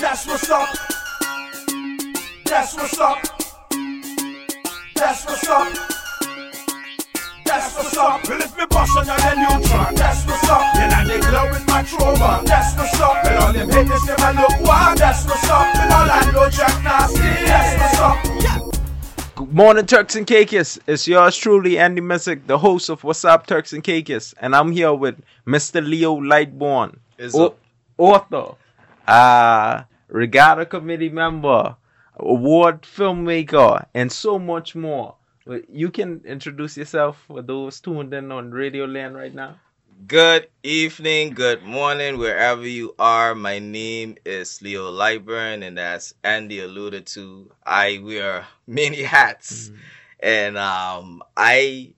That's what's up. That's what's up. That's what's up. That's what's up. Well, if me bust on your track, that's what's up. Then I they glow with my trauma. That's what's up. Well, all them haters never look wild. That's what's up. All I know Jack Nasty. That's what's up. Yeah. Good morning, Turks and Caicos. It's yours truly, Andy Missick, the host of What's Up, Turks and Caicos, and I'm here with Mr. Leo Lightbourne, Is au- author, uh, Regatta Committee member, award filmmaker, and so much more. You can introduce yourself for those tuned in on Radio Land right now. Good evening, good morning, wherever you are. My name is Leo Lightbourne, and as Andy alluded to, I wear many hats, and um, I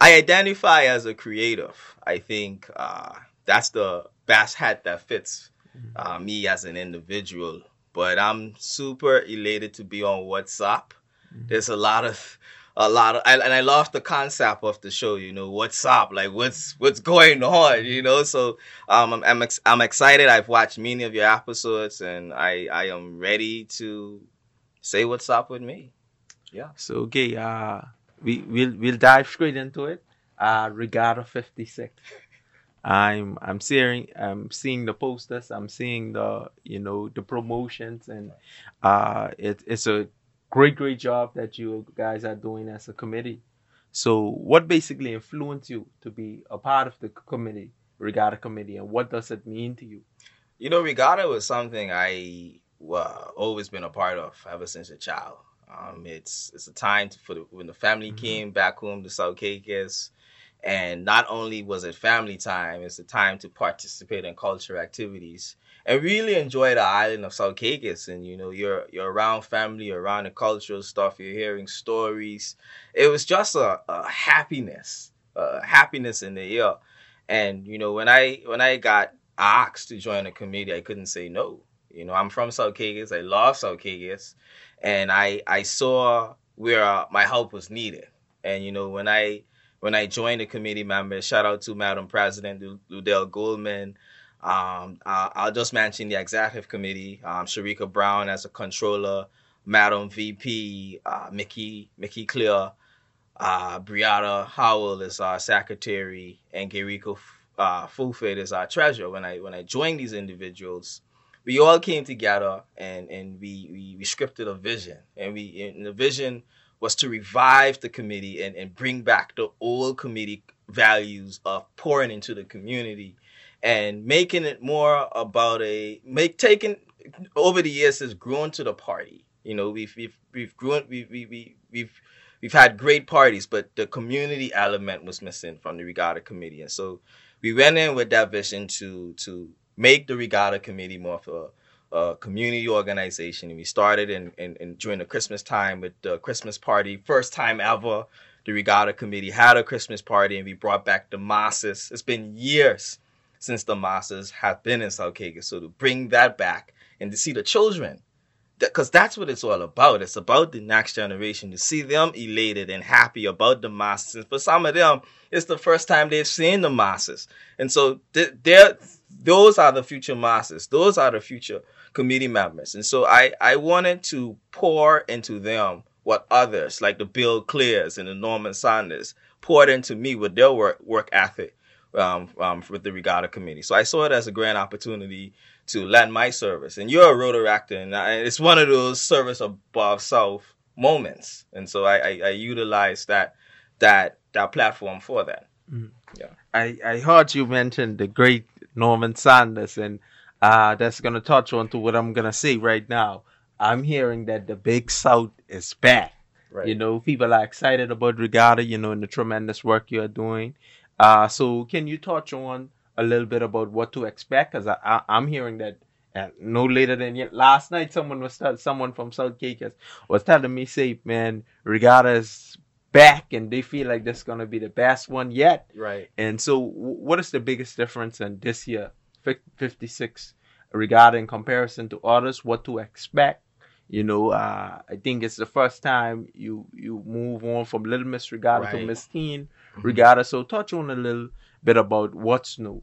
I identify as a creative. I think uh, that's the best hat that fits uh, me as an individual. But I'm super elated to be on WhatsApp. There's a lot of a lot of and I love the concept of the show. You know, what's up? Like, what's what's going on? You know, so um, I'm I'm, ex- I'm excited. I've watched many of your episodes, and I I am ready to say what's up with me. Yeah. So okay, uh, we we'll we'll dive straight into it. Uh, Regatta 56. I'm I'm seeing I'm seeing the posters. I'm seeing the you know the promotions, and uh, it, it's a great great job that you guys are doing as a committee. So, what basically influenced you to be a part of the committee, Regatta committee, and what does it mean to you? You know, regatta was something I well, always been a part of ever since a child. Um, it's it's a time to, for the, when the family Mhm. came back home to South Caicos, and not only was it family time, it's a time to participate in cultural activities and really enjoy the island of South. And you know, you're you're around family, you're around the cultural stuff, you're hearing stories. It was just a, a happiness, a happiness in the air. And you know, when I when I got asked to join a committee, I couldn't say no. You know, I'm from South. I love South and I I saw where uh, my help was needed. And you know, when I when I joined the committee members, shout out to Madam President Lu- Ludell Goldman. Um, uh, I'll just mention the executive committee, um, Sharika Brown as a controller, Madam VP, uh, Mickey Mickey Clear, uh, Brianna Howell is our secretary, and Geriko uh, Fulford is our treasurer. When I when I joined these individuals, we all came together and and we we, we scripted a vision, and we and the vision was to revive the committee and, and bring back the old committee values of pouring into the community and making it more about a make taking over the years has grown to the party. You know, we've we've we've grown we we we we've we've had great parties, but the community element was missing from the regatta committee, and so we went in with that vision to to make the regatta committee more a, a community organization. And we started in, in, in during the Christmas time with the Christmas party, first time ever. The regatta committee had a Christmas party, and we brought back the masses. It's been years since the masses have been in South Caicos, so to bring that back and to see the children because that's what it's all about. It's about the next generation to see them elated and happy about the masses. And for some of them, it's the first time they've seen the masses, and so th- those are the future masses. Those are the future committee members, and so I I wanted to pour into them what others like the Bill Clears and the Norman Sanders poured into me with their work work ethic um, um, with the Regatta Committee. So I saw it as a grand opportunity to lend my service. And you're a Rotaract, and I- it's one of those service above self moments. And so I, I, I utilize that that that platform for that. Yeah, I, I heard you mention the great Norman Sanders, and uh, that's going to touch on to what I'm going to say right now. I'm hearing that the Big South is back. Right. You know, people are excited about Regatta, you know, and the tremendous work you're doing. Uh, so, can you touch on a little bit about what to expect? Because I, I, I'm hearing that uh, no later than yet. Last night, someone was tell, someone from South Caicos was telling me, "Say, man, Regatta is back, and they feel like this is gonna be the best one yet." Right. And so, w- what is the biggest difference in this year, 56, regarding comparison to others? What to expect? You know, uh, I think it's the first time you you move on from Little Miss Regatta to Right. Miss Teen Mhm. Regatta. So, touch on a little bit about what's new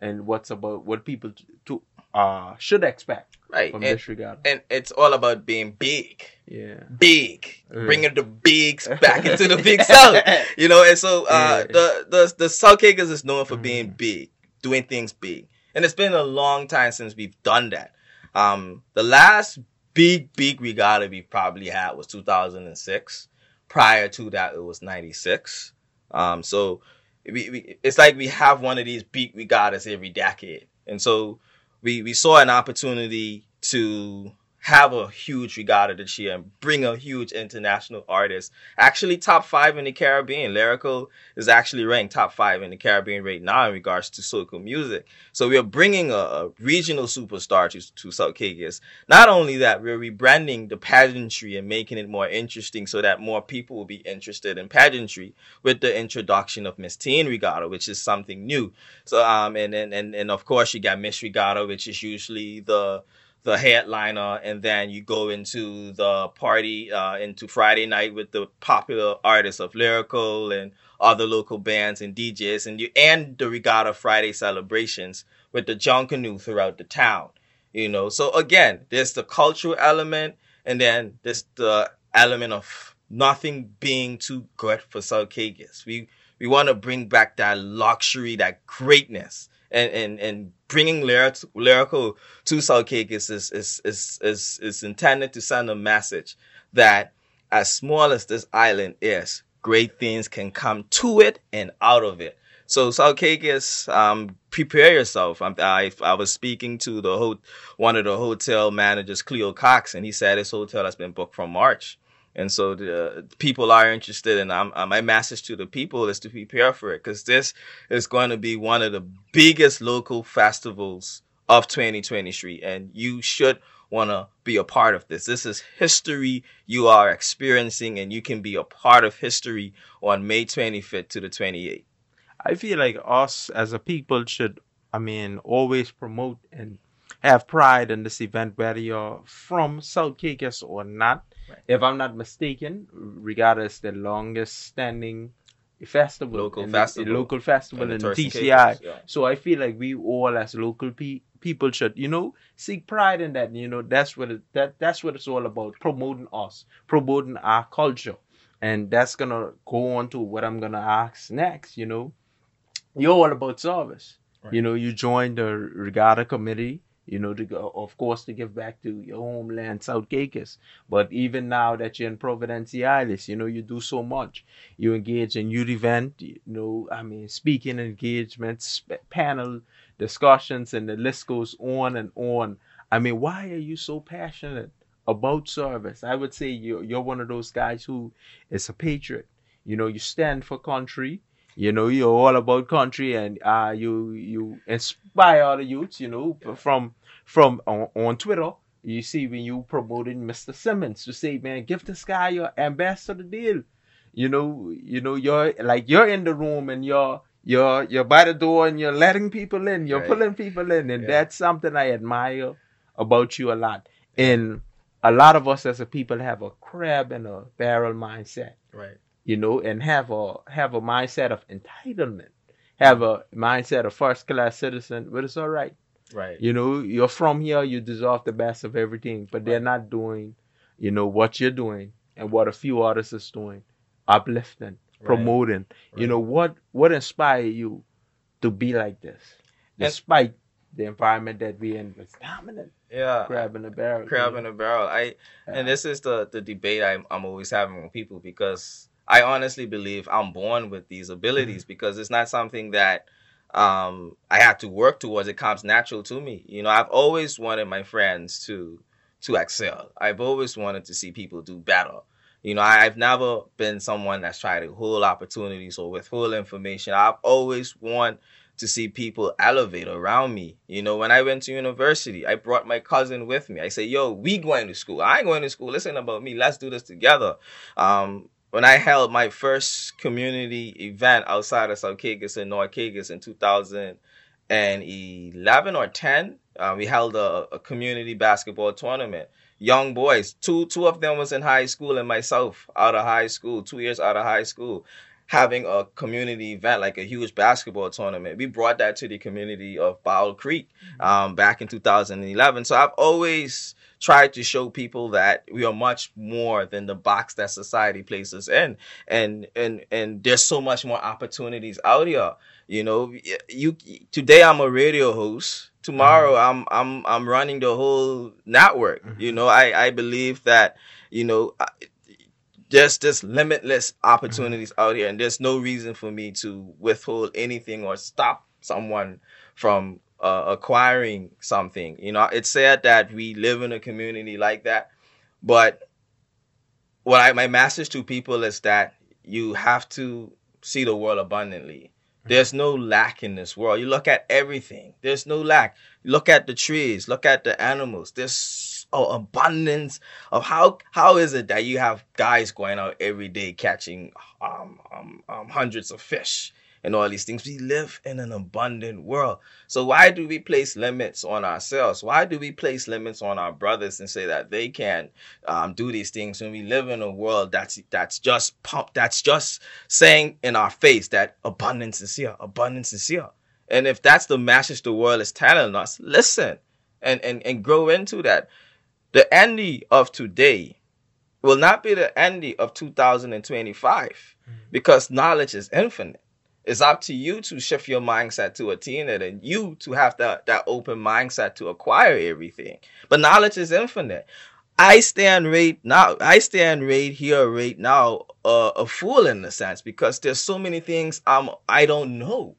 and what's about what people to uh should expect Right. from And, this regard. and it's all about being big. Yeah. Big. Mm. Bringing the bigs back into the big south. You know, and so uh, Yeah. the, the the South Caicos is known for being Mhm. big, doing things big. And it's been a long time since we've done that. Um, the last big, big regatta we probably had was 2006. Prior to that, it was 96. Um, so we, we, it's like we have one of these big regattas every decade. And so we, we saw an opportunity to have a huge regatta this year and bring a huge international artist. Actually, top five in the Caribbean. Lyrikal is actually ranked top five in the Caribbean right now in regards to soca music. So we are bringing a, a regional superstar to, to South Caicos. Not only that, we're rebranding the pageantry and making it more interesting so that more people will be interested in pageantry with the introduction of Miss Teen Regatta, which is something new. So um and and and, and of course you got Miss Regatta, which is usually the the headliner, and then you go into the party uh, into Friday night with the popular artists of Lyrikal and other local bands and DJs, and you end the Regatta Friday celebrations with the Junkanoo throughout the town. You know, so again, there's the cultural element, and then there's the element of nothing being too good for South Caicos. We we want to bring back that luxury, that greatness, and and and bringing lyric, Lyrikal to Caicos is is, is is is intended to send a message that as small as this island is, great things can come to it and out of it. So Caicos, um, prepare yourself. I'm, I I was speaking to the ho- one of the hotel managers, Cleo Cox, and he said his hotel has been booked from March. And so the people are interested, and I'm, uh, my message to the people is to prepare for it because this is going to be one of the biggest local festivals of 2023, and you should want to be a part of this. This is history you are experiencing, and you can be a part of history on May 25th to the 28th. I feel like us as a people should, I mean, always promote and have pride in this event, whether you're from South Caicos or not. If I'm not mistaken, regardless the longest standing festival, Local in the- festival local festival in TCI. Yeah. So I feel like we all as local pe- people should, you know, seek pride in that. You know, that's what it, that that's what it's all about. Promoting us, promoting our culture, and that's gonna go on to what I'm gonna ask next. You know, you're all about service. Right. You know, you join the regatta committee. You know, to go, of course, to give back to your homeland, South Caicos. But even now that you're in Providenciales, you know, you do so much. You engage in youth event, you know, I mean, speaking engagements, panel discussions, and the list goes on and on. I mean, why are you so passionate about service? I would say you're, you're one of those guys who is a patriot. You know, you stand for country. You know, you're all about country, and uh, you you inspire other youths. You know, from from on, on Twitter, you see when you promoting Mr. Simmons to say, man, give this guy your ambassador deal. You know, you know, you're like you're in the room and you're you're you're by the door and you're letting people in, you're Right. pulling people in, and Yeah. that's something I admire about you a lot. And a lot of us as a people have a crab and a barrel mindset Right. You know, and have a have a mindset of entitlement, have a mindset of first class citizen, but it's all right. Right. You know, you're from here, you deserve the best of everything, but they're not doing, you know, what you're doing and what a few artists is doing, uplifting, Right. promoting. You know, what what inspired you to be like this, And- despite the environment that we're in? It's dominant, Yeah. in the barrel. you a barrel. I Yeah. and this is the the debate I'm I'm always having with people because I honestly believe I'm born with these abilities Mm-hmm. because it's not something that um I had to work towards. It comes natural to me. You know, I've always wanted my friends to to excel. I've always wanted to see people do better. You know, I, I've never been someone that's tried to hold opportunities or withhold information. I've always want to see people elevate around me. You know, when I went to university, I brought my cousin with me. I say, yo, we going to school. I ain't going to school. Listen about me. Let's do this together. Um, when I held my first community event outside of and North Caicos in 2011 or 10, uh, we held a, a community basketball tournament. Young boys, two two of them was in high school and myself out of high school, two years out of high school having a community event like a huge basketball tournament. We brought that to the community of Bottle Creek um, back in 2011. So I've always tried to show people that we are much more than the box that society places in, and and and there's so much more opportunities out here. You know, you today I'm a radio host. Tomorrow mm-hmm. I'm I'm I'm running the whole network. Mm-hmm. You know, I I believe that you know there's just limitless opportunities mm-hmm. out here, and there's no reason for me to withhold anything or stop someone from uh, acquiring something. You know, it's sad that we live in a community like that, but what I my message to people is that you have to see the world abundantly. Mm-hmm. There's no lack in this world. You look at everything. There's no lack. Look at the trees. Look at the animals. There's oh, abundance of how how is it that you have guys going out every day catching um, um, um, hundreds of fish and all these things. We live in an abundant world. So why do we place limits on ourselves? Why do we place limits on our brothers and say that they can um, do these things when we live in a world that's that's just pump that's just saying in our face that abundance is here, abundance is here. And if that's the message the world is telling us, listen and, and, and grow into that. The Andy of today will not be the Andy of 2025 mm-hmm. because knowledge is infinite. It's up to you to shift your mindset to attain it and you to have that, that open mindset to acquire everything. But knowledge is infinite. I stand right now. I stand right here, right now, uh, a fool in a sense because there's so many things I'm I don't know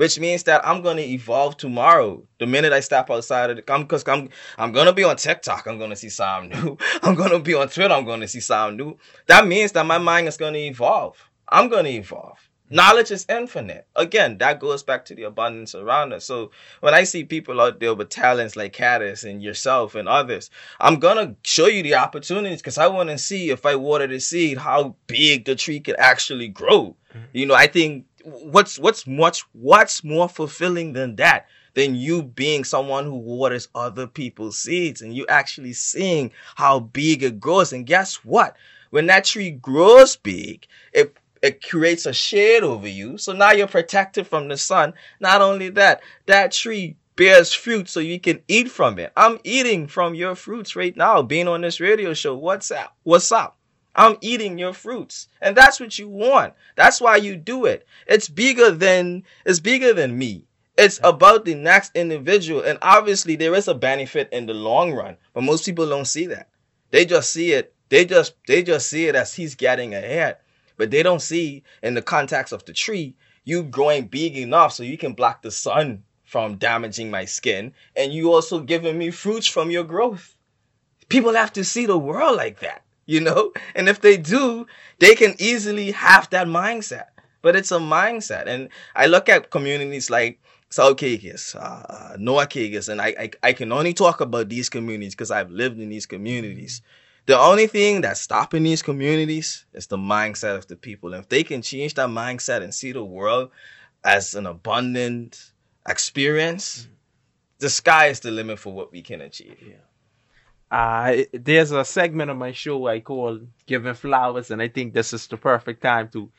which means that I'm gonna evolve tomorrow. The minute I step outside of the, I'm, cause I'm, I'm gonna be on TikTok. I'm gonna see something new. I'm gonna be on Twitter. I'm gonna see something new. That means that my mind is gonna evolve. I'm gonna evolve. Knowledge is infinite. Again, that goes back to the abundance around us. So when I see people out there with talents like Caddis and yourself and others, I'm gonna show you the opportunities because I want to see if I water the seed, how big the tree can actually grow. Mm-hmm. You know, I think what's what's much what's more fulfilling than that than you being someone who waters other people's seeds and you actually seeing how big it grows and guess what when that tree grows big it it creates a shade over you so now you're protected from the sun not only that that tree bears fruit so you can eat from it i'm eating from your fruits right now being on this radio show what's up what's up I'm eating your fruits. And that's what you want. That's why you do it. It's bigger than it's bigger than me. It's about the next individual. And obviously there is a benefit in the long run, but most people don't see that. They just see it. They just they just see it as he's getting ahead. But they don't see in the context of the tree, you growing big enough so you can block the sun from damaging my skin. And you also giving me fruits from your growth. People have to see the world like that you know? And if they do, they can easily have that mindset. But it's a mindset. And I look at communities like South Caicos, uh, Caicos, and I, I, I can only talk about these communities because I've lived in these communities. The only thing that's stopping these communities is the mindset of the people. And if they can change that mindset and see the world as an abundant experience, the sky is the limit for what we can achieve. Yeah uh, there's a segment of my show I call Giving Flowers, and I think this is the perfect time to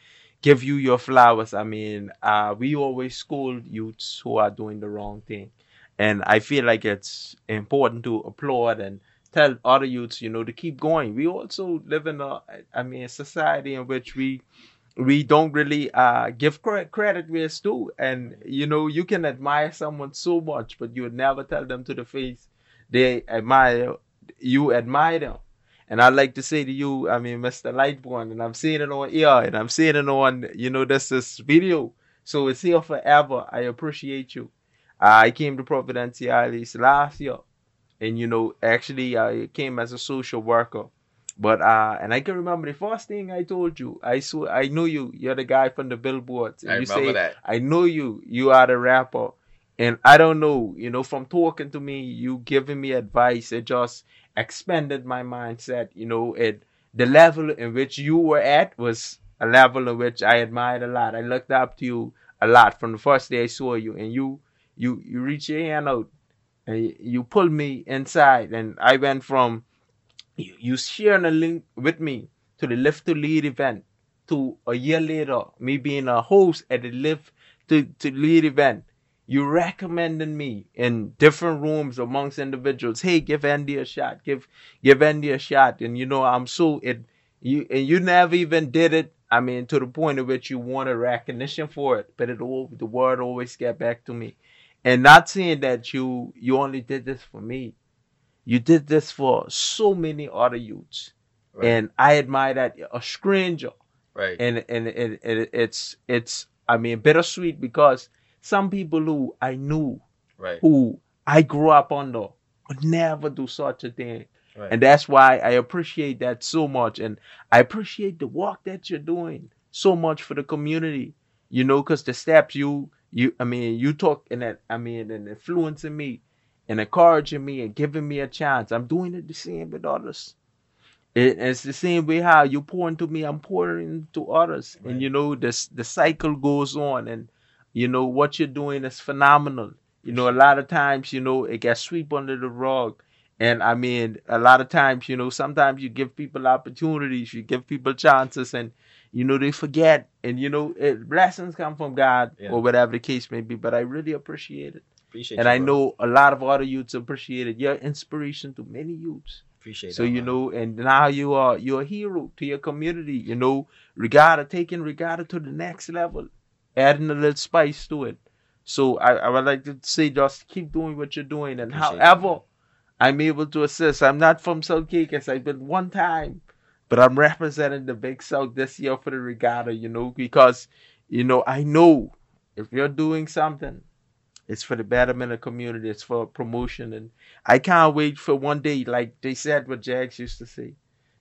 give you your flowers. I mean, uh, we always scold youths who are doing the wrong thing. And I feel like it's important to applaud and tell other youths, you know, to keep going. We also live in a, I mean, a society in which we we don't really uh, give credit, where it's due. And, you know, you can admire someone so much, but you would never tell them to the face they admire you admire them. And I'd like to say to you, I mean, Mr. Lightbourne, and I'm seeing it on air, and I'm seeing it on, you know, this this video. So it's here forever. I appreciate you. I came to Providenciales last year, and you know, actually, I came as a social worker. But uh, and I can remember the first thing I told you. I saw, I know you. You're the guy from the billboards. And I you remember say, that. I know you. You are the rapper. And I don't know, you know, from talking to me, you giving me advice, it just expanded my mindset. You know, it the level in which you were at was a level in which I admired a lot. I looked up to you a lot from the first day I saw you, and you you you reach your hand out you pulled me inside, and I went from you, sharing a link with me to the Lift to Lead event to a year later, me being a host at the live to, to lead event, you recommending me in different rooms amongst individuals. Hey, give Andy a shot. Give give Andy a shot. And you know, I'm so it you and you never even did it. I mean, to the point of which you wanted recognition for it, but it all the word always get back to me. And not saying that you you only did this for me. You did this for so many other youths. Right. And I admire that a stranger right. and and it, it, it's it's I mean bittersweet because some people who I knew right. who I grew up under would never do such a thing. Right. And that's why I appreciate that so much. And I appreciate the work that you're doing so much for the community. You know, because the steps you you I mean you talk and that I mean and influencing me and encouraging me and giving me a chance. I'm doing it the same with others. It, it's the same way how you pour into me, I'm pouring into others. Right. And you know, this the cycle goes on and you know what you're doing is phenomenal. You know, a lot of times, you know, it gets swept under the rug. And I mean, a lot of times, you know, sometimes you give people opportunities, you give people chances, and you know they forget. And you know, it, blessings come from God Yeah. or whatever the case may be. But I really appreciate it, Appreciate and you, I bro. know a lot of other youths appreciate it. You're inspiration to many youths. Appreciate it. So that, you man. know, and now you are you're a hero to your community. You know, Regatta taking Regatta to the next level, adding a little spice to it. So I, I would like to say, just keep doing what you're doing, and Appreciate however man. I'm able to assist. I'm not from South Caicos. I've been one time, but I'm representing the Big South this year for the Regatta. You know, because you know I know if you're doing something, it's for the betterment of the community. It's for promotion, and I can't wait for one day, like they said, what Jags used to say.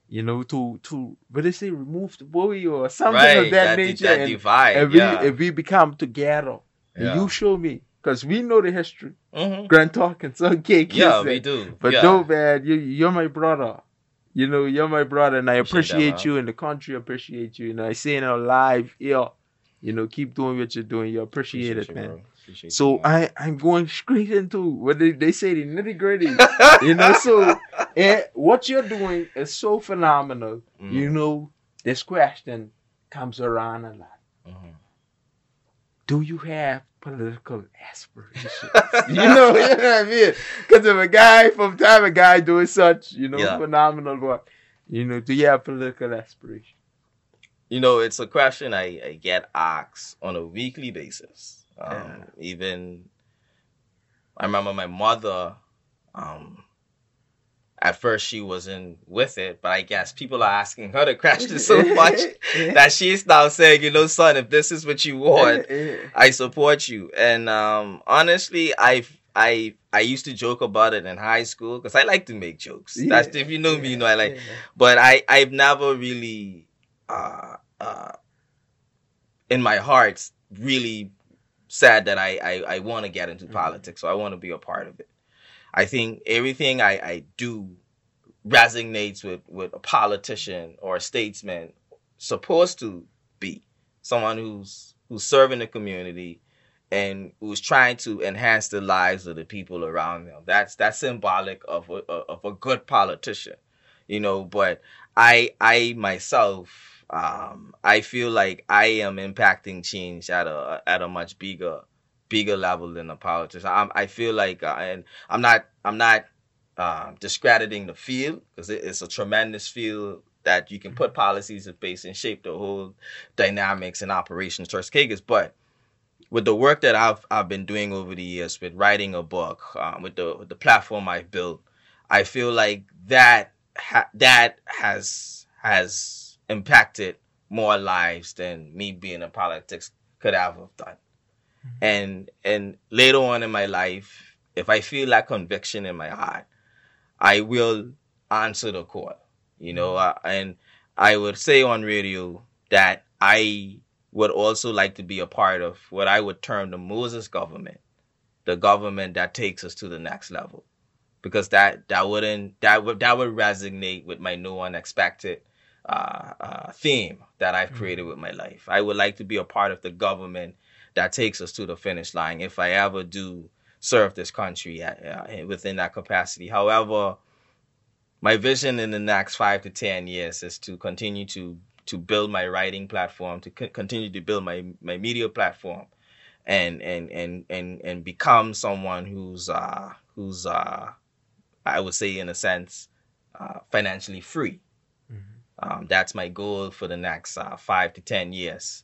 You know, to to what they say, remove the bully or something right, of that, that, nature. that and, divide. and yeah. we if we become together, and yeah. you show me, because we know the history. Mhm. Grand Talkins, okay, Yeah, we do. But yeah. no, man, you you're my brother. You know, you're my brother, and I Appreciate appreciate man. you, and the country appreciate you. You know, I say it live here. You know, keep doing what you're doing. You appreciate, it, you, man. Appreciate So you, man. I I'm going straight into what they, they say the nitty gritty. you know, so what you're doing is so phenomenal. Mm. You know, this question comes around a lot. Mhm. Do you have political aspirations? you know, you know what I mean? Because if a guy from time a guy doing such, you know, Yeah. phenomenal work, you know, do you have political aspirations? You know, it's a question I, I get asked on a weekly basis. Um, Yeah. Even, I remember my mother, um, at first she wasn't with it, but I guess people are asking her to crash question so much that she's now saying, you know, son, if this is what you want, I support you. And um, honestly, I I I used to joke about it in high school because I like to make jokes. That's if you know me, you know I like. But I I've never really, uh, uh, in my heart, really said that I I, I want to get into Mhm. politics. So I want to be a part of it. I think everything I, I do resonates with, with a politician or a statesman supposed to be someone who's who's serving the community and who's trying to enhance the lives of the people around them. That's that's symbolic of a, of a good politician, you know. But I I myself um, I feel like I am impacting change at a at a much bigger bigger level than a politician. I'm, I feel like, uh, and I'm not I'm not um, discrediting the field because it, it's a tremendous field that you can put policies in place and shape the whole dynamics and operations towards Kagas. But with the work that I've I've been doing over the years, with writing a book, um, with the with the platform I've built, I feel like that ha- that has has impacted more lives than me being in politics could have done. And and later on in my life, if I feel that conviction in my heart, I will answer the call. You know, uh, and I would say on radio that I would also like to be a part of what I would term the Moses government, the government that takes us to the next level, because that that wouldn't that would that would resonate with my no unexpected uh, uh, theme that I've created with my life. I would like to be a part of the government that takes us to the finish line if I ever do serve this country at, uh, within that capacity. However, my vision in the next five to ten years is to continue to to build my writing platform, to c- continue to build my my media platform, and and and and and become someone who's uh who's uh I would say in a sense uh, financially free. Um, that's my goal for the next uh, five to ten years.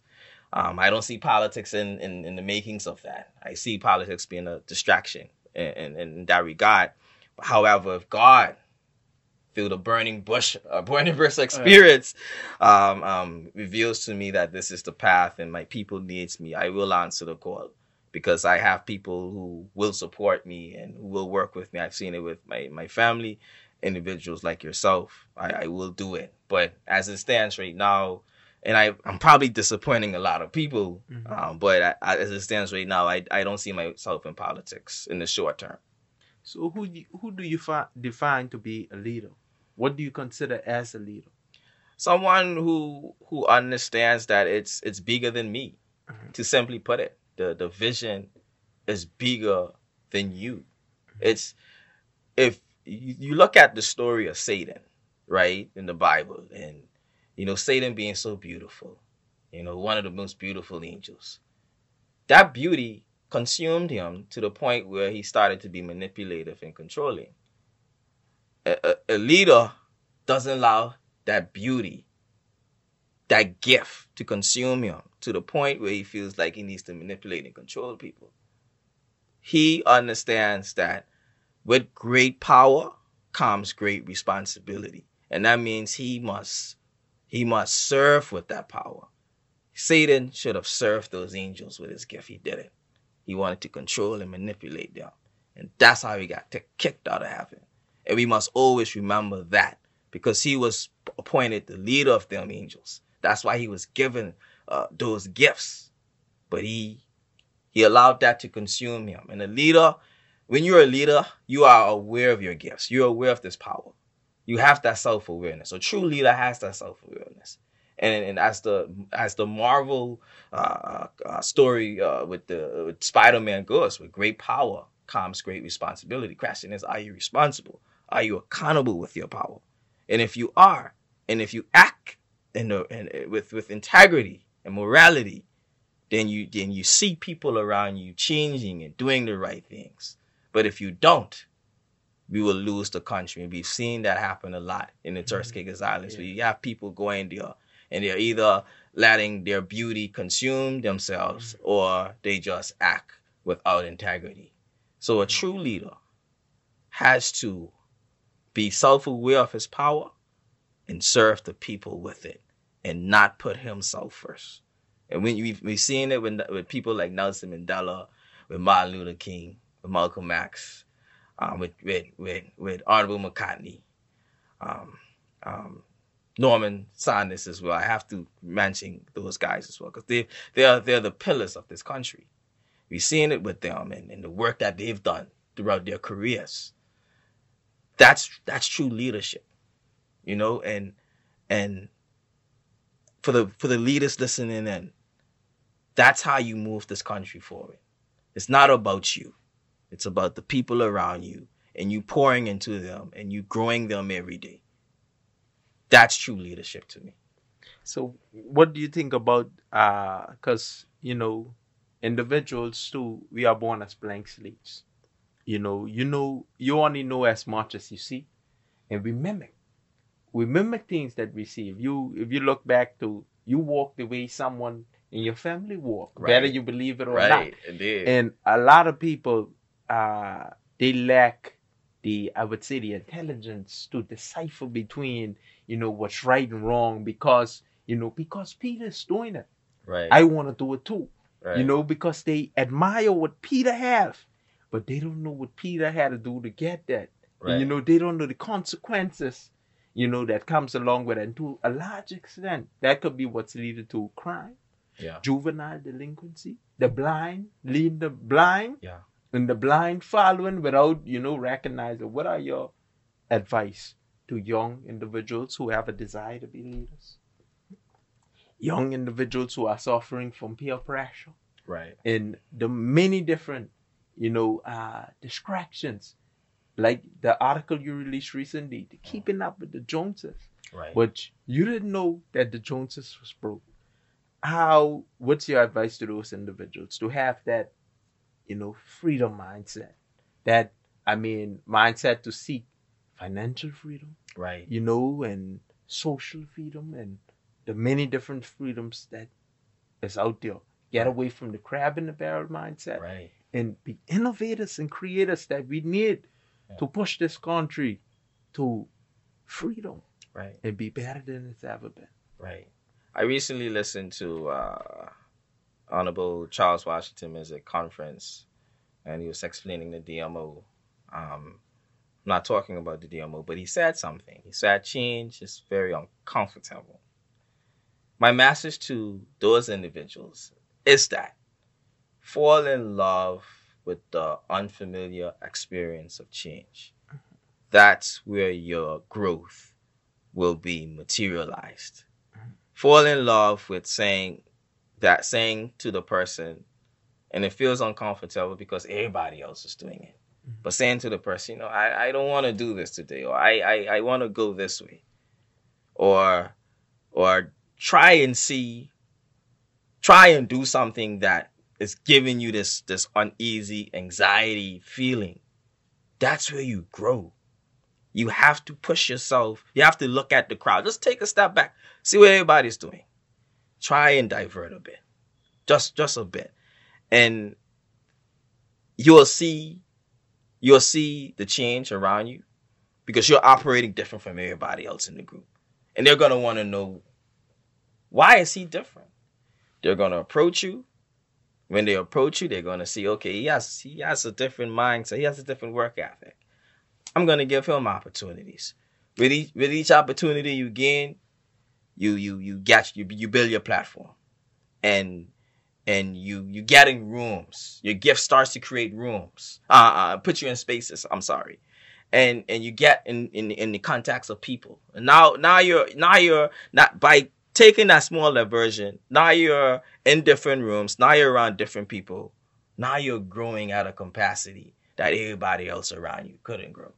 Um, I don't see politics in, in, in the makings of that. I see politics being a distraction in, in, in that regard. However, if God through the burning bush, uh, burning bush experience, um, um, reveals to me that this is the path and my people needs me, I will answer the call because I have people who will support me and who will work with me. I've seen it with my, my family, individuals like yourself. I, I will do it. But as it stands right now, and I, I'm probably disappointing a lot of people, Mhm. um, but I, I, as it stands right now, I, I don't see myself in politics in the short term. So who do you, who do you fi- define to be a leader? What do you consider as a leader? Someone who who understands that it's it's bigger than me. Mhm. To simply put it, the the vision is bigger than you. It's if you, you look at the story of Satan, right, in the Bible, and you know Satan being so beautiful, you know, one of the most beautiful angels. That beauty consumed him to the point where he started to be manipulative and controlling. A, a, a leader doesn't allow that beauty, that gift to consume him to the point where he feels like he needs to manipulate and control people. He understands that with great power comes great responsibility. And that means he must he must serve with that power. Satan should have served those angels with his gift. He didn't. He wanted to control and manipulate them. And that's how he got t- kicked out of heaven. And we must always remember that because he was appointed the leader of them angels. That's why he was given uh, those gifts. But he he allowed that to consume him. And a leader, when you're a leader, you are aware of your gifts. You're aware of this power. You have that self awareness. A true leader has that self awareness. And, and as the as the Marvel uh, uh, story uh, with the with Spider-Man goes, with great power comes great responsibility. Question is, are you responsible? Are you accountable with your power? And if you are, and if you act in the, in, with with integrity and morality, then you then you see people around you changing and doing the right things. But if you don't, we will lose the country. And we've seen that happen a lot in the Turks mm-hmm. Islands, Yeah. where you have people going there and they're either letting their beauty consume themselves mm-hmm. or they just act without integrity. So a true mm-hmm. leader has to be self-aware of his power and serve the people with it and not put himself first. And when we've, we've seen it with, with people like Nelson Mandela, with Martin Luther King, with Malcolm X, um, with, with, with, with Honorable McCartney, um, um, Norman Sanders as well. I have to mention those guys as well because they they are they're the pillars of this country. We've seen it with them and, and the work that they've done throughout their careers. That's that's true leadership, you know, and and for the for the leaders listening in, that's how you move this country forward. It's not about you. It's about the people around you and you pouring into them and you growing them every day. That's true leadership to me. So, what do you think about? Uh, because you know, individuals too, we are born as blank slates. You know, you know, you only know as much as you see, and we mimic. We mimic things that we see. If you if you look back to you walk the way someone in your family walk, whether you believe it or not. Indeed. And a lot of people, uh, they lack the, I would say, the intelligence to decipher between, you know, what's right and wrong because, you know, because Peter's doing it. right. I want to do it too. right. You know, because they admire what Peter have, but they don't know what Peter had to do to get that. right. And, you know, they don't know the consequences, you know, that comes along with it. And to a large extent, that could be what's leading to crime yeah. juvenile delinquency, the blind leading the blind, Yeah. And the blind following without you know recognizing. What are your advice to young individuals who have a desire to be leaders? Young individuals who are suffering from peer pressure Right. and the many different, you know, uh, distractions, like the article you released recently, the keeping up with the Joneses. Right. but you didn't know that the Joneses was broke. How? What's your advice to those individuals to have that, you know, freedom mindset? That I mean, mindset to seek financial freedom, right. you know, and social freedom, and the many different freedoms that is out there. Get away from the crab in the barrel mindset Right. and be innovators and creators that we need Yeah. to push this country to freedom Right. and be better than it's ever been. Right. I recently listened to uh, Honorable Charles Washington as a conference, and he was explaining the DMO. Um, I'm not talking about the DMO, but he said something. He said change is very uncomfortable. My message to those individuals is that fall in love with the unfamiliar experience of change. That's where your growth will be materialized. Fall in love with saying that, saying to the person, and it feels uncomfortable because everybody else is doing it. Mm-hmm. But saying to the person, you know, I, I don't want to do this today, or I, I, I want to go this way. Or or try and see try and do something that is giving you this this uneasy anxiety feeling. That's where you grow. You have to push yourself. You have to look at the crowd. Just take a step back. See what everybody's doing. Try and divert a bit. Just just a bit. And you'll see you'll see the change around you because you're operating different from everybody else in the group. And they're to want to know why is he different? They're to approach you. When they approach you, they're to see, okay, he has he has a different mindset. He has a different work ethic. I'm to give him opportunities. With each, with each opportunity you gain, you you you get you you build your platform, and and you you getting rooms. Your gift starts to create rooms. Uh, uh put you in spaces. I'm sorry, and and you get in in in the contacts of people. And now now you're now you're not by taking that smaller version. Now you're in different rooms. Now you're around different people. Now you're growing at a capacity that everybody else around you couldn't grow.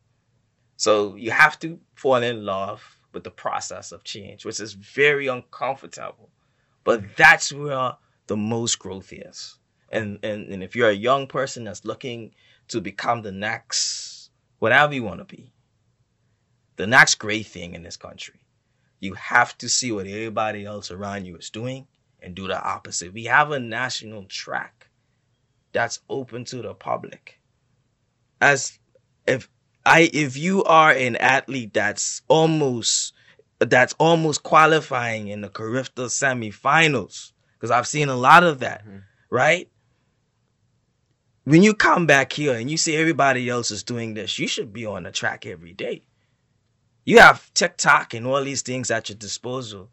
So you have to fall in love with the process of change, which is very uncomfortable. But that's where the most growth is. And, and and if you're a young person that's looking to become the next whatever you want to be, the next great thing in this country, you have to see what everybody else around you is doing and do the opposite. We have a national track that's open to the public. As if I if you are an athlete that's almost that's almost qualifying in the Carifta semifinals, because I've seen a lot of that, Mhm. right? When you come back here and you see everybody else is doing this, you should be on the track every day. You have TikTok and all these things at your disposal,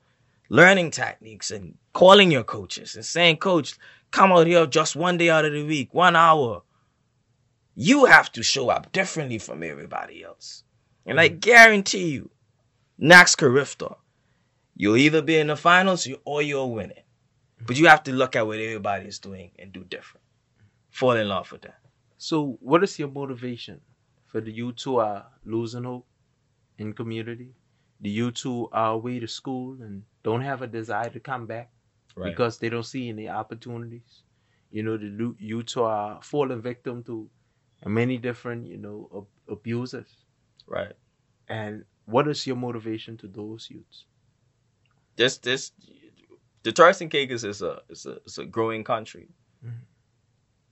learning techniques and calling your coaches and saying, Coach, come out here just one day out of the week, one hour. You have to show up differently from everybody else. And I mm-hmm. guarantee you, next Carifta, you'll either be in the finals or you'll win it. But you have to look at what everybody is doing and do different. Fall in love with that. So, what is your motivation for the youth who are losing hope in community? The youth who are away to school and don't have a desire to come back because they don't see any opportunities. You know, the youth who are falling victim to many different, you know, ab- abusers. right. And what is your motivation to those youths? this this the Turks and Caicos is a is a is a growing country. Mhm.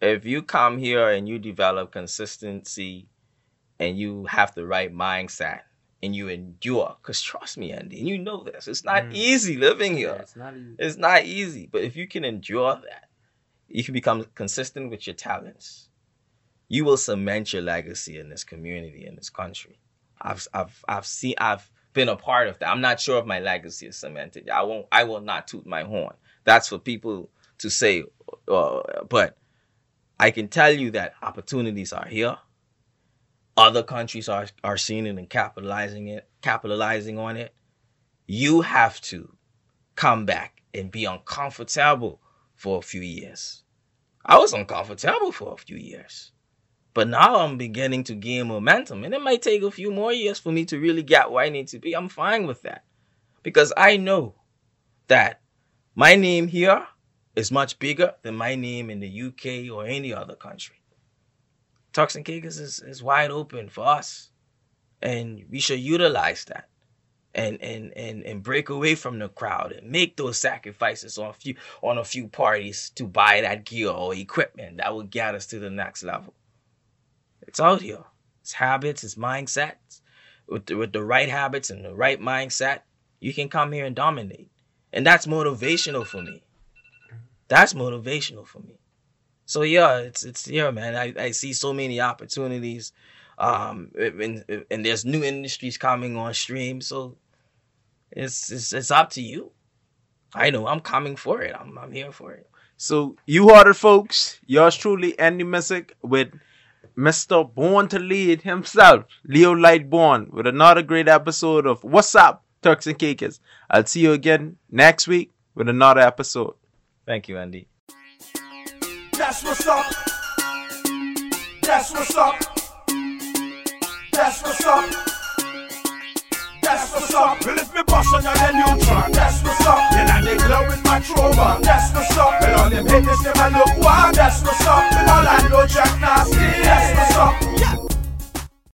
If you come here and you develop consistency and you have the right mindset and you endure, because trust me, Andy, and you know this, it's not Mm. easy living here. Yeah, it's not easy. It's not easy, but if you can endure that, you can become consistent with your talents. You will cement your legacy in this community, in this country. I've, I've, I've seen, I've been a part of that. I'm not sure if my legacy is cemented. I won't, I will not toot my horn. That's for people to say. Uh, but I can tell you that opportunities are here. Other countries are are seeing it and capitalizing it, capitalizing on it. You have to come back and be uncomfortable for a few years. I was uncomfortable for a few years. But now I'm beginning to gain momentum. And it might take a few more years for me to really get where I need to be. I'm fine with that. Because I know that my name here is much bigger than my name in the UK or any other country. Turks and Caicos is, is wide open for us. And we should utilize that and, and, and, and break away from the crowd and make those sacrifices on a few on a few parties to buy that gear or equipment that will get us to the next level. It's out here. It's habits, it's mindsets. With the, with the right habits and the right mindset, you can come here and dominate. And that's motivational for me. That's motivational for me. So yeah, it's it's yeah, man. I, I see so many opportunities. Um and, and there's new industries coming on stream. So it's it's it's up to you. I know I'm coming for it. I'm I'm here for it. So you heard it, folks. Yours truly, Andy Missick with Mr. Born to Lead himself, Leo Lightbourne, with another great episode of What's Up, Turks and Caicos. I'll see you again next week with another episode. Thank you, Andy. That's what's up. That's what's up. That's what's up. That's what's up. Well, if me bust on you, then track, That's what's up. Then I dig low with my trova. That's what's up. Well, all them haters, them I look wild. That's what's up. Well, all I know Jack Nasty. That's what's up. Yeah.